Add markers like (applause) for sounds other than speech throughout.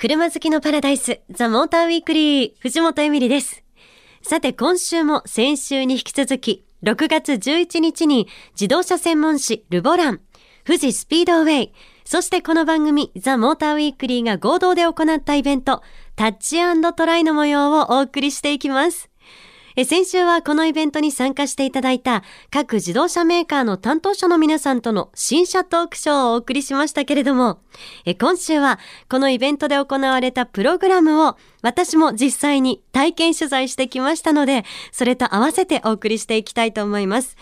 車好きのパラダイス、ザ・モーターウィークリー、藤本エミリです。さて今週も先週に引き続き、6月11日に自動車専門誌ルボラン、富士スピードウェイ、そしてこの番組ザ・モーターウィークリーが合同で行ったイベント、タッチトライの模様をお送りしていきます。え先週はこのイベントに参加していただいた各自動車メーカーの担当者の皆さんとの新車トークショーをお送りしましたけれども、え今週はこのイベントで行われたプログラムを私も実際に体験取材してきましたので、それと合わせてお送りしていきたいと思います。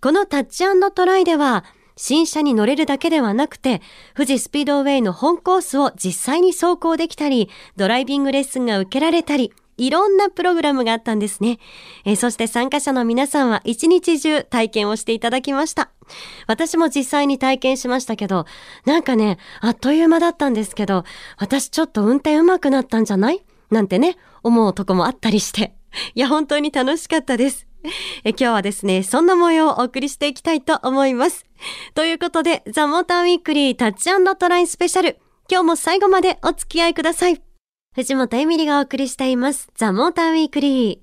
このタッチトライでは、新車に乗れるだけではなくて、富士スピードウェイの本コースを実際に走行できたり、ドライビングレッスンが受けられたり、いろんなプログラムがあったんですね。えー、そして参加者の皆さんは一日中体験をしていただきました。私も実際に体験しましたけど、なんかね、あっという間だったんですけど、私ちょっと運転上手くなったんじゃない？なんてね、思うとこもあったりして。(laughs) いや、本当に楽しかったです。え今日はですね、そんな模様をお送りしていきたいと思います。ということで、ザ・モーターウィークリータッチトライスペシャル。今日も最後までお付き合いください。藤本エミリがお送りしています。ザ・モーターウィークリー。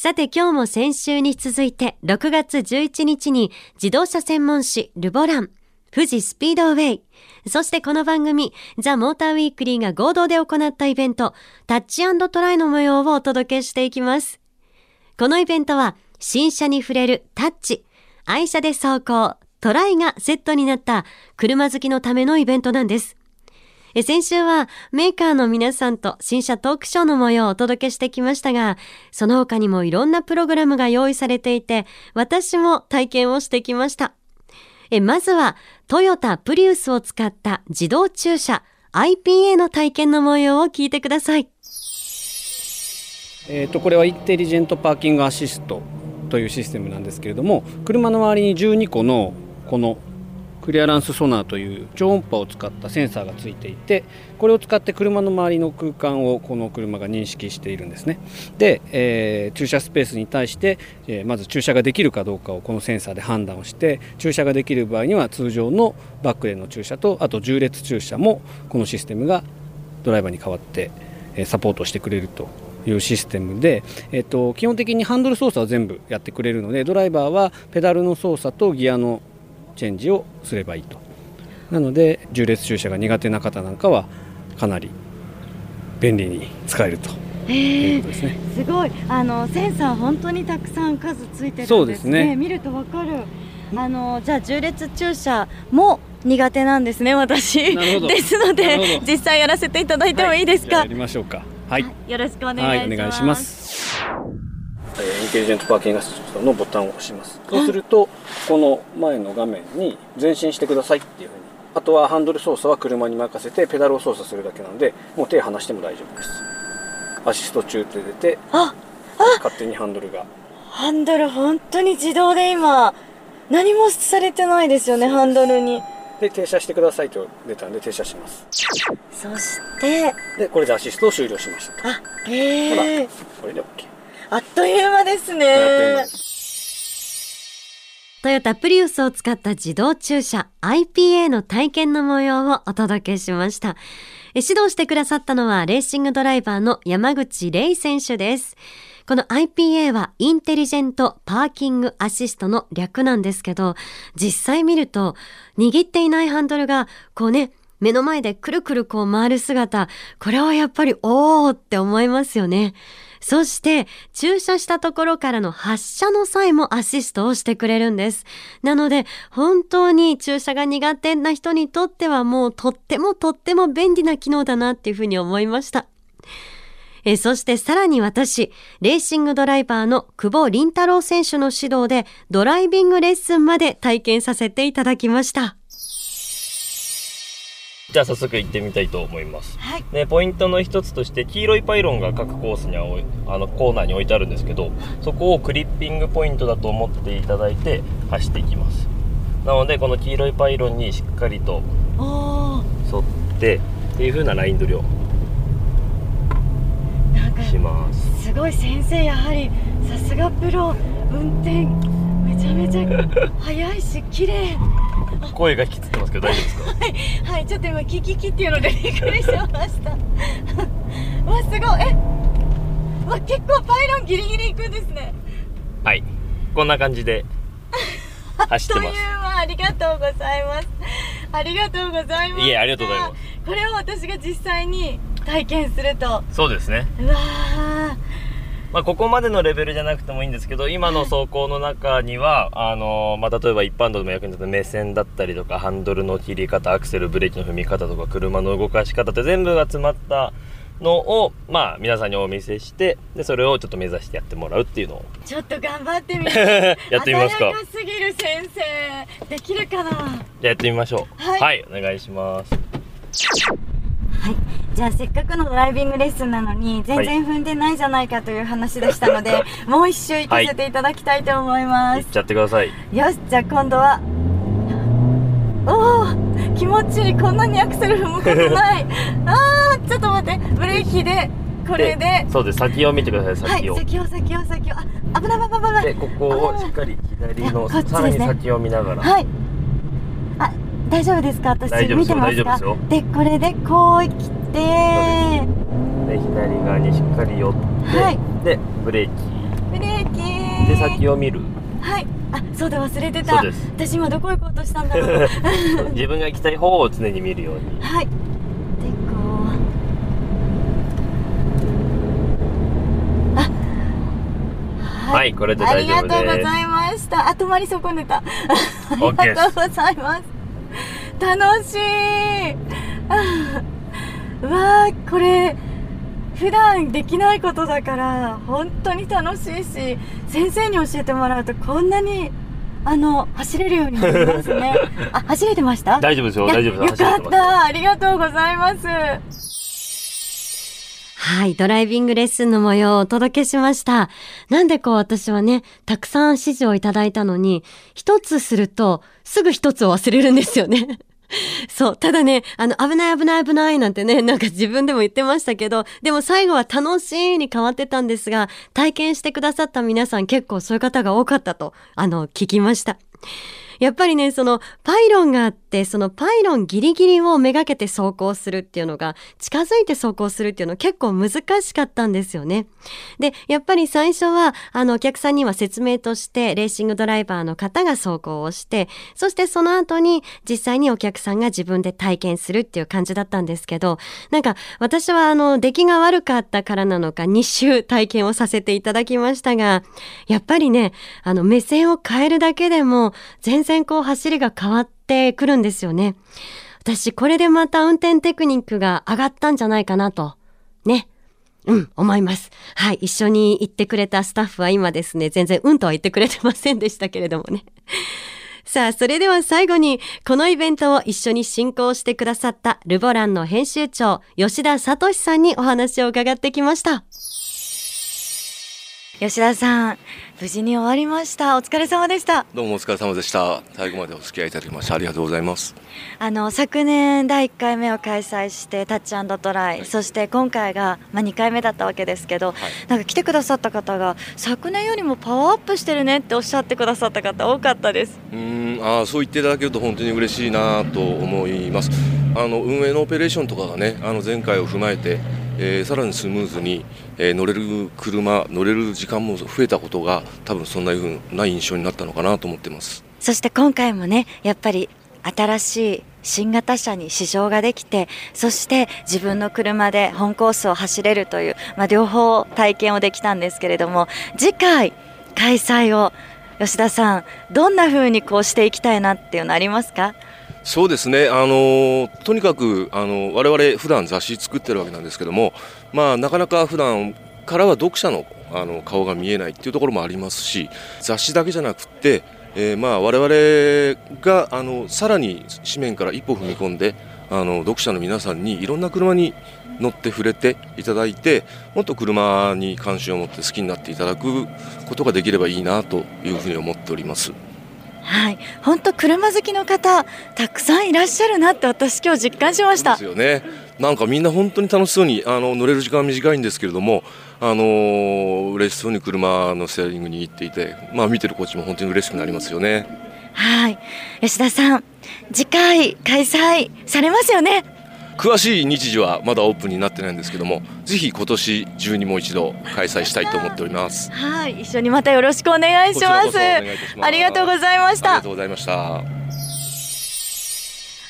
さて今日も先週に続いて6月11日に自動車専門誌ルボラン、富士スピードウェイ、そしてこの番組ザ・モーターウィークリーが合同で行ったイベントタッチトライの模様をお届けしていきます。このイベントは新車に触れるタッチ、愛車で走行、トライがセットになった車好きのためのイベントなんです。先週はメーカーの皆さんと新車トークショーの模様をお届けしてきましたが、その他にもいろんなプログラムが用意されていて、私も体験をしてきました。えまずは、トヨタプリウスを使った自動駐車 IPA の体験の模様を聞いてください。えーと、これはインテリジェントパーキングアシストというシステムなんですけれども車の周りに12個のこのクリアランスソナーという超音波を使ったセンサーがついていてこれを使って車の周りの空間をこの車が認識しているんですね。で、えー、駐車スペースに対して、えー、まず駐車ができるかどうかをこのセンサーで判断をして駐車ができる場合には通常のバックでの駐車とあと縦列駐車もこのシステムがドライバーに代わってサポートしてくれるというシステムで、えっと、基本的にハンドル操作は全部やってくれるのでドライバーはペダルの操作とギアのチェンジをすればいいと。なので重列駐車が苦手な方なんかはかなり便利に使えるということですね、すごい。あのセンサー本当にたくさん数ついてるんですね。そうですね。見るとわかる。あのじゃあ重列駐車も苦手なんですね私。ですので実際やらせていただいてもいいですか、はい、やりましょうか。はい、よろしくお願いします、はい、お願いしますインテリジェントパーキングアシストのボタンを押します。そうするとこの前の画面に前進してくださいっていうふうに。あとはハンドル操作は車に任せてペダルを操作するだけなのでもう手離しても大丈夫です。アシスト中って出てあ勝手にハンドルが。ハンドル本当に自動で今何もされてないですよねハンドルに。で停車してくださいと出たんで停車します。そしてでこれでアシストを終了しましたあへえこれで OK あっという間ですね。トヨタプリウスを使った自動駐車 IPA の体験の模様をお届けしました。指導してくださったのはレーシングドライバーの山口玲選手です。この IPA はインテリジェントパーキングアシストの略なんですけど、実際見ると握っていないハンドルがこうね、目の前でくるくるこう回る姿、これはやっぱりおーって思いますよね。そして駐車したところからの発車の際もアシストをしてくれるんです。なので本当に駐車が苦手な人にとってはもうとってもとっても便利な機能だなっていうふうに思いました。えそしてさらに私、レーシングドライバーの久保凛太郎選手の指導でドライビングレッスンまで体験させていただきました。じゃあ早速行ってみたいと思います、はい、でポイントの一つとして黄色いパイロンが各コースにはあのコーナーに置いてあるんですけどそこをクリッピングポイントだと思っていただいて走っていきます。なのでこの黄色いパイロンにしっかりと沿ってっていう風なライン取りをします。すごい先生やはりさすがプロ運転めちゃ早いし綺麗。声がきつってますけど大丈夫ですか？はい、はい、ちょっと今キキキっていうのでびっくりしました (laughs) わすごい。えわ結構パイロンギリギリいくんですね。はいこんな感じで (laughs) 走ってますありがとうございます。ありがとうございますいえありがとうございます。これを私が実際に体験すると。そうですね。うわまあ、ここまでのレベルじゃなくてもいいんですけど今の走行の中にはあのまあ、例えば一般道でも役に立つ目線だったりとかハンドルの切り方アクセルブレーキの踏み方とか車の動かし方って全部が詰まったのを、まあ、皆さんにお見せしてでそれをちょっと目指してやってもらうっていうのを。ちょっと頑張ってみ (laughs) やってみますか。すぎる先生。できるかな？じゃあやってみましょう。はい、はい、お願いします。はいじゃあせっかくのドライビングレッスンなのに全然踏んでないじゃないかという話でしたので、はい、もう一周行かせていただきたいと思います、はい、行っちゃってください。よしじゃあ今度はおお気持ちいい。こんなにアクセル踏むことない。(laughs) あーちょっと待って。ブレーキでこれで。そうです。先を見てください。先を、はい、先を。先を先をあ危ない危ない危ない。でここをしっかり左の、ね、さらに先を見ながら。はい。あ大丈夫ですか？私見てますか？でこれでこう来てで左側にしっかり寄って、はい、でブレーキ。ブレーキ。で先を見る。はい。あそうだ忘れてた。私今どこ行こうとしたんだろう。(laughs) 自分が行きたい方を常に見るように。はい。でこう。あはい、はい、これで大丈夫です。ありがとうございました。あ止まり損ねた。ありがとうございます。楽しいうわーこれ普段できないことだから本当に楽しいし先生に教えてもらうとこんなにあの走れるようになりますね。(laughs) あ走れてました？大丈夫ですよ大丈夫です。よかった。ありがとうございます。はい、ドライビングレッスンの模様をお届けしました。なんでこう私はね、たくさん指示をいただいたのに、一つするとすぐ一つを忘れるんですよね。(laughs) そう。ただね、あの、危ない危ない危ないなんてね、なんか自分でも言ってましたけど、でも最後は楽しいに変わってたんですが、体験してくださった皆さん結構そういう方が多かったと、あの、聞きました。やっぱりね、そのパイロンがあって、そのパイロンギリギリをめがけて走行するっていうのが、近づいて走行するっていうの結構難しかったんですよね。で、やっぱり最初は、あの、お客さんには説明として、レーシングドライバーの方が走行をして、そしてその後に実際にお客さんが自分で体験するっていう感じだったんですけど、なんか私はあの、出来が悪かったからなのか、2週体験をさせていただきましたが、やっぱりね、あの、目線を変えるだけでも、全然然こう走りが変わってくるんですよね。私これでまた運転テクニックが上がったんじゃないかなと。ね。うん、思います。はい、一緒に行ってくれたスタッフは今ですね、全然うんとは言ってくれてませんでしたけれどもね。(laughs) さあ、それでは最後に、このイベントを一緒に進行してくださったルボランの編集長、吉田聡さんにお話を伺ってきました。吉田さん、無事に終わりました。お疲れ様でした。どうもお疲れ様でした。最後までお付き合いいただきましてありがとうございます。あの昨年第1回目を開催してタッチトライ、はい、そして今回がまあ2回目だったわけですけど、はい、なんか来てくださった方が昨年よりもパワーアップしてるねっておっしゃってくださった方多かったです。うんあそう言っていただけると本当に嬉しいなと思います。あの運営のオペレーションとかがねあの前回を踏まえてえー、さらにスムーズに、えー、乗れる車乗れる時間も増えたことが多分そんなふうな印象になったのかなと思ってます。そして今回もねやっぱり新しい新型車に試乗ができてそして自分の車で本コースを走れるという、まあ、両方体験をできたんですけれども次回開催を吉田さんどんな風にこうしていきたいなっていうのありますか？そうですね、あのとにかくあの我々普段雑誌作ってるわけなんですけども、まあ、なかなか普段からは読者のあの顔が見えないっていうところもありますし雑誌だけじゃなくて、えー、まあ我々があのさらに紙面から一歩踏み込んであの読者の皆さんにいろんな車に乗って触れていただいてもっと車に関心を持って好きになっていただくことができればいいなというふうに思っております。はい、本当車好きの方たくさんいらっしゃるなって私今日実感しました。ですよね。なんかみんな本当に楽しそうにあの乗れる時間は短いんですけれども、あの嬉しそうに車のステアリングに行っていて、まあ見てるこっちも本当に嬉しくなりますよね。はい、吉田さん、次回開催されますよね。詳しい日時はまだオープンになってないんですけどもぜひ今年中にもう一度開催したいと思っておりますはい一緒にまたよろしくお願いしますありがとうございましたありがとうございました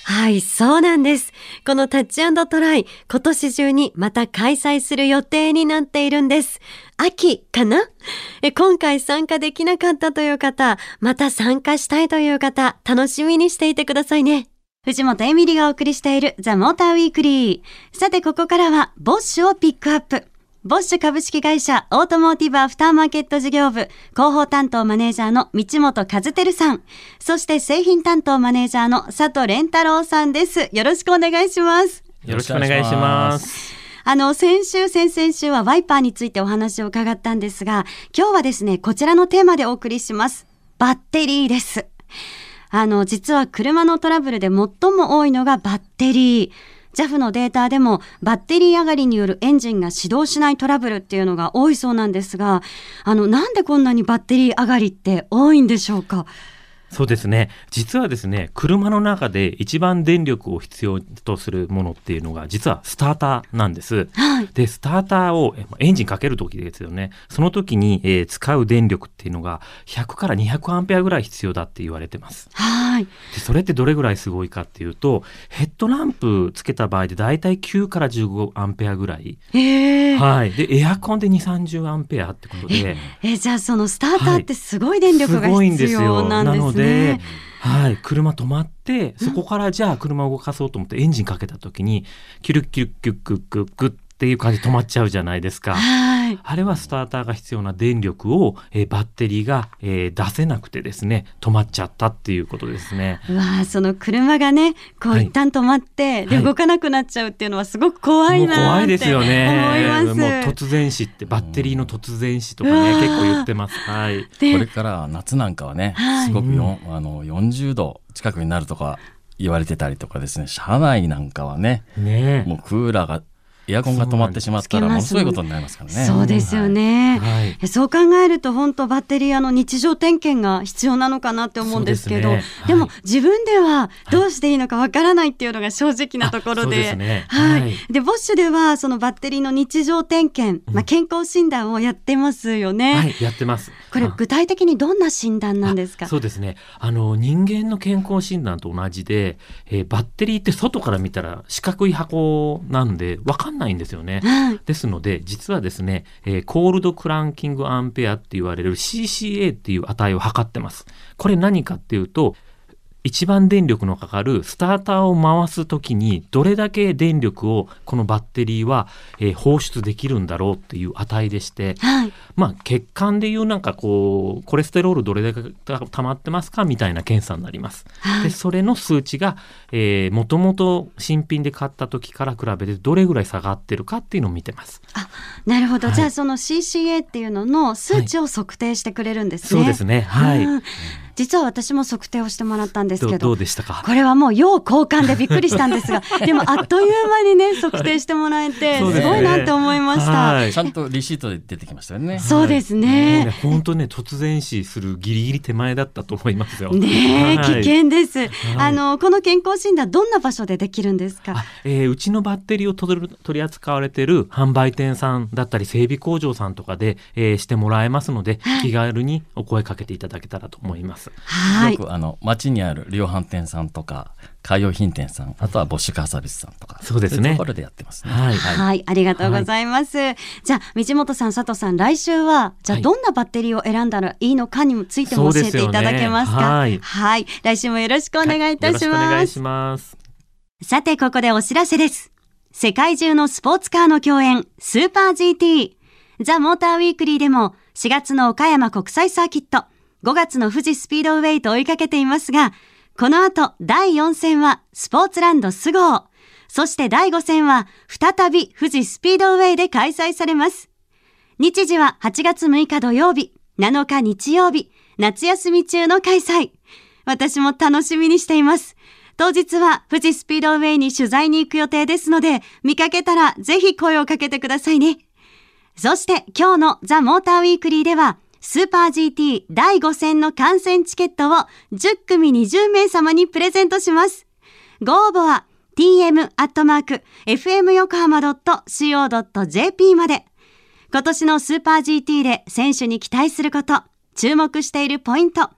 はい、そうなんです。このタッチトライ、今年中にまた開催する予定になっているんです。秋かな？え今回参加できなかったという方、また参加したいという方、楽しみにしていてくださいね。藤本エミリがお送りしているザ・モーターウィークリー。さて、ここからは、ボッシュをピックアップ。ボッシュ株式会社オートモーティブアフターマーケット事業部広報担当マネージャーの道本和照さん、そして製品担当マネージャーの佐藤蓮太郎さんです。よろしくお願いします。よろしくお願いします。あの、先週、先々週はワイパーについてお話を伺ったんですが、今日はですね、こちらのテーマでお送りします。バッテリーです。あの、実は車のトラブルで最も多いのがバッテリー。JAF のデータでもバッテリー上がりによるエンジンが始動しないトラブルっていうのが多いそうなんですが、あの、なんでこんなにバッテリー上がりって多いんでしょうか？そうですね。実はですね車の中で一番電力を必要とするものっていうのが実はスターターなんです。はい、でスターターをエンジンかける時ですよね。その時に、えー、使う電力っていうのが100から200アンペアぐらい必要だって言われてます。はい。でそれってどれぐらいすごいかっていうとヘッドランプつけた場合でだいたい9から15アンペアぐらい。はい、でエアコンで2 3 0アンペアってことで。えじゃあそのスターターってすごい電力が必要なんですね。はいで、はい、車止まって、そこからじゃあ車を動かそうと思ってエンジンかけた時に、キュルキュルキュッキュッキュッキュッっていう感じで止まっちゃうじゃないですか。はい、あれはスターターが必要な電力を、えー、バッテリーが、えー、出せなくてですね止まっちゃったっていうことですね。わあその車がねこう一旦止まって、はい、で動かなくなっちゃうっていうのはすごく怖いな怖いですよね。思います。もう突然死ってバッテリーの突然死とかね結構言ってます。はい。これから夏なんかはね、すごくよ、うん、あの40度近くになるとか言われてたりとかですね車内なんかはねねもうクーラーがエアコンが止まってしまったらものすごいことになりますからね。そうですよね。はい、そう考えると本当バッテリーあの日常点検が必要なのかなって思うんですけど、でねはい、でも自分ではどうしていいのかわからないっていうのが正直なところで、ね、はい。でボッシュではそのバッテリーの日常点検、まあ健康診断をやってますよね。はい、やってます。これ具体的にどんな診断なんですか？そうですね。あの人間の健康診断と同じで、えー、バッテリーって外から見たら四角い箱なんでわかんないんですよね。はい、ですので実はですね、えー、コールドクランキングアンペアって言われる CCA っていう値を測ってます。これ何かっていうと一番電力のかかるスターターを回す時にどれだけ電力をこのバッテリーは、えー、放出できるんだろうっていう値でして、はい、まあ血管でいうなんかこうコレステロールどれだけ溜まってますかみたいな検査になります。はい、でそれの数値がもともと新品で買った時から比べてどれぐらい下がってるかっていうのを見てます。あなるほど、はい、じゃあその CCA っていうのの数値を測定してくれるんですね。そうですね。はい、うん実は私も測定をしてもらったんですけどどうでしたか？これはもう要交換でびっくりしたんですが (laughs) でもあっという間にね測定してもらえて、(laughs) すごいなって思いました、はい、ちゃんとリシートで出てきましたよね。そうですね。本当、ね、突然死するギリギリ手前だったと思いますよ。ね、はい、危険です、あのこの健康診断どんな場所でできるんですか？えー、うちのバッテリーを取り扱われている販売店さんだったり整備工場さんとかで、えー、してもらえますので、気軽にお声かけていただけたらと思いますはい。あの街にある量販店さんとか海洋品店さんあとはボッシュカーサービスさんとかそうですね。ところでやってますね。はい、はい、ありがとうございます、はい、じゃあ道本さん佐藤さん来週はじゃあどんなバッテリーを選んだらいいのかについても教えていただけますか、はい、はい、来週もよろしくお願いいたします、ます。さてここでお知らせです。世界中のスポーツカーの共演スーパー GT ザ・モーターウィークリーでも4月の岡山国際サーキット5月の富士スピードウェイと追いかけていますが、この後第4戦はスポーツランドスゴー。そして第5戦は再び富士スピードウェイで開催されます。日時は8月6日土曜日、7日日曜日、夏休み中の開催。私も楽しみにしています。当日は富士スピードウェイに取材に行く予定ですので、見かけたらぜひ声をかけてくださいね。そして今日のザ・モーターウィークリーでは、スーパー GT 第5戦の観戦チケットを10組20名様にプレゼントします。ご応募は tm.fmyokohama.co.jp まで。今年のスーパー GT で選手に期待すること、注目しているポイント、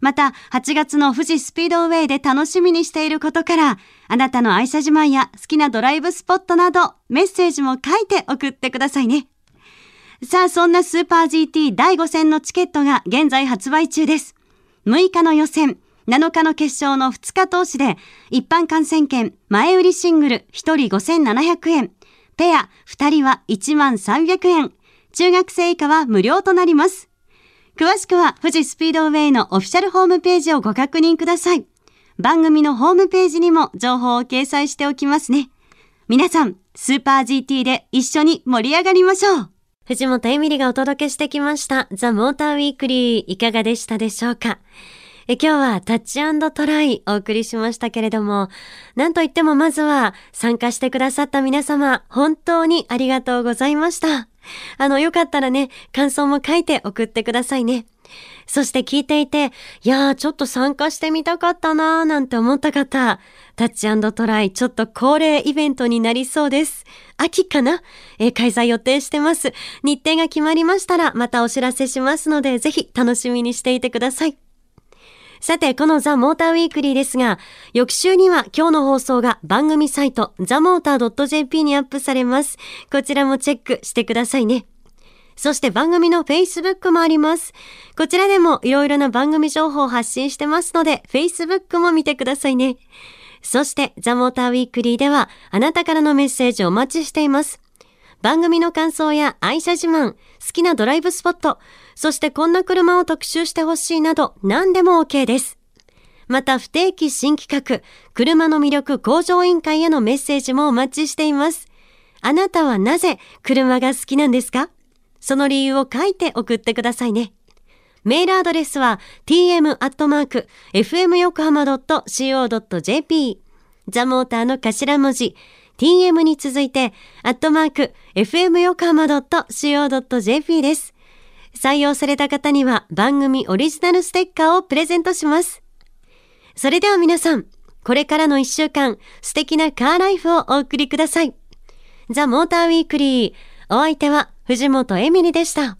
また8月の富士スピードウェイで楽しみにしていることから、あなたの愛車自慢や好きなドライブスポットなど、メッセージも書いて送ってくださいね。さあ、そんなスーパー GT 第5戦のチケットが現在発売中です。6日の予選、7日の決勝の2日通しで、一般観戦券、前売りシングル1人5700円、ペア2人は1万300円、中学生以下は無料となります。詳しくは富士スピードウェイのオフィシャルホームページをご確認ください。番組のホームページにも情報を掲載しておきますね。皆さん、スーパー GT で一緒に盛り上がりましょう藤本エミリがお届けしてきました。ザ・モーターウィークリーいかがでしたでしょうか？え今日はタッチトライお送りしましたけれども、なんといってもまずは参加してくださった皆様、本当にありがとうございました。あの、よかったらね、感想も書いて送ってくださいね。そして聞いていて、いやー、ちょっと参加してみたかったなーなんて思った方、タッチトライ、ちょっと恒例イベントになりそうです。秋かな？えー、開催予定してます。日程が決まりましたら、またお知らせしますので、ぜひ楽しみにしていてください。さて、このザ・モーターウィークリーですが、翌週には今日の放送が番組サイト、ザ・モーター .jp にアップされます。こちらもチェックしてくださいね。そして番組の Facebook もあります。こちらでもいろいろな番組情報を発信してますので、Facebook も見てくださいね。そして、ザ・モーターウィークリーでは、あなたからのメッセージをお待ちしています。番組の感想や愛車自慢、好きなドライブスポット、そしてこんな車を特集してほしいなど何でも OK です。また不定期新企画、車の魅力向上委員会へのメッセージもお待ちしています。あなたはなぜ車が好きなんですか？その理由を書いて送ってくださいね。メールアドレスは tm.fmyokohama.co.jp ザモーターの頭文字 tm に続いて、アットマーク、fmyokohama.co.jp です。採用された方には番組オリジナルステッカーをプレゼントします。それでは皆さん、これからの一週間、素敵なカーライフをお送りください。ザ・モーターウィークリー。お相手は藤本エミリでした。